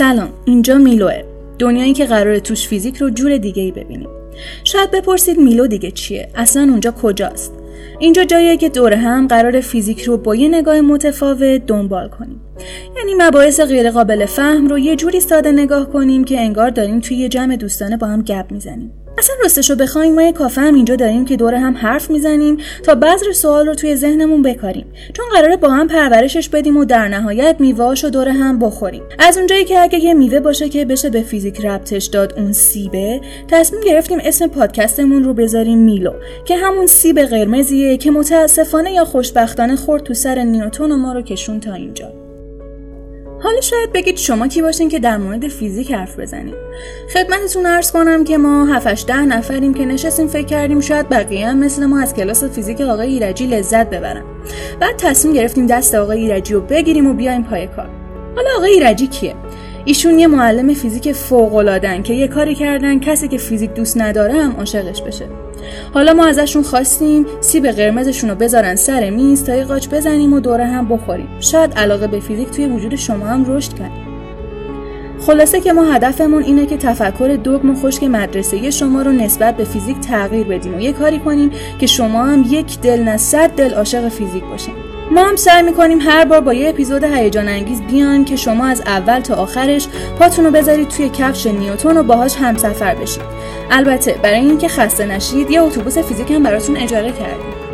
سلام اینجا میلوه. دنیایی که قراره توش فیزیک رو جور دیگه ای ببینیم. شاید بپرسید میلو دیگه چیه؟ اصلا اونجا کجاست؟ اینجا جاییه که دور هم قرار فیزیک رو با یه نگاه متفاوت دنبال کنیم. یعنی مباحث غیرقابل فهم رو یه جوری ساده نگاه کنیم که انگار داریم توی یه جمع دوستانه با هم گپ می‌زنیم. اصلا راستش رو بخوایم ما یه کافه هم اینجا داریم که دور هم حرف می‌زنیم تا بذر سوال رو توی ذهنمون بکاریم. چون قراره با هم پرورشش بدیم و در نهایت میوهاش رو دور هم بخوریم. از اونجایی که اگه یه میوه باشه که بشه به فیزیک ربطش داد اون سیبه تصمیم گرفتیم اسم پادکستمون رو بذاریم میلو که همون سیب قرمزیه که متاسفانه یا خوشبختانه خورد تو سر نیوتون و ما رو کشون تا اینجا. حالا شاید بگید شما کی باشین که در مورد فیزیک حرف بزنید. خدمتتون ارز کنم که ما 7 ده نفریم که نشستیم فکر کردیم شاید بقیه هم مثل ما از کلاس فیزیک آقای ایرجی لذت ببرن. بعد تصمیم گرفتیم دست آقای ایرجی رو بگیریم و بیایم پای کار. حالا آقای ایرجی کیه؟ ایشون یه معلم فیزیک فوق که یه کاری کردن کسی که فیزیک دوست نداره هم عاشقش بشه. حالا ما ازشون خواستیم سیب قرمزشون رو بذارن سر میز تا یه قاچ بزنیم و دوره هم بخوریم. شاید علاقه به فیزیک توی وجود شما هم رشد کنه. خلاصه که ما هدفمون اینه که تفکر دگم و خشک مدرسه شما رو نسبت به فیزیک تغییر بدیم و یه کاری کنیم که شما هم یک دل نه صد دل عاشق فیزیک باشین. ما هم سعی می‌کنیم هر بار با یه اپیزود هیجان انگیز بیان که شما از اول تا آخرش پاتون رو بذارید توی کفش نیوتون و باهاش همسفر بشید. البته برای اینکه خسته نشید یه اتوبوس فیزیک هم براتون اجاره کردیم.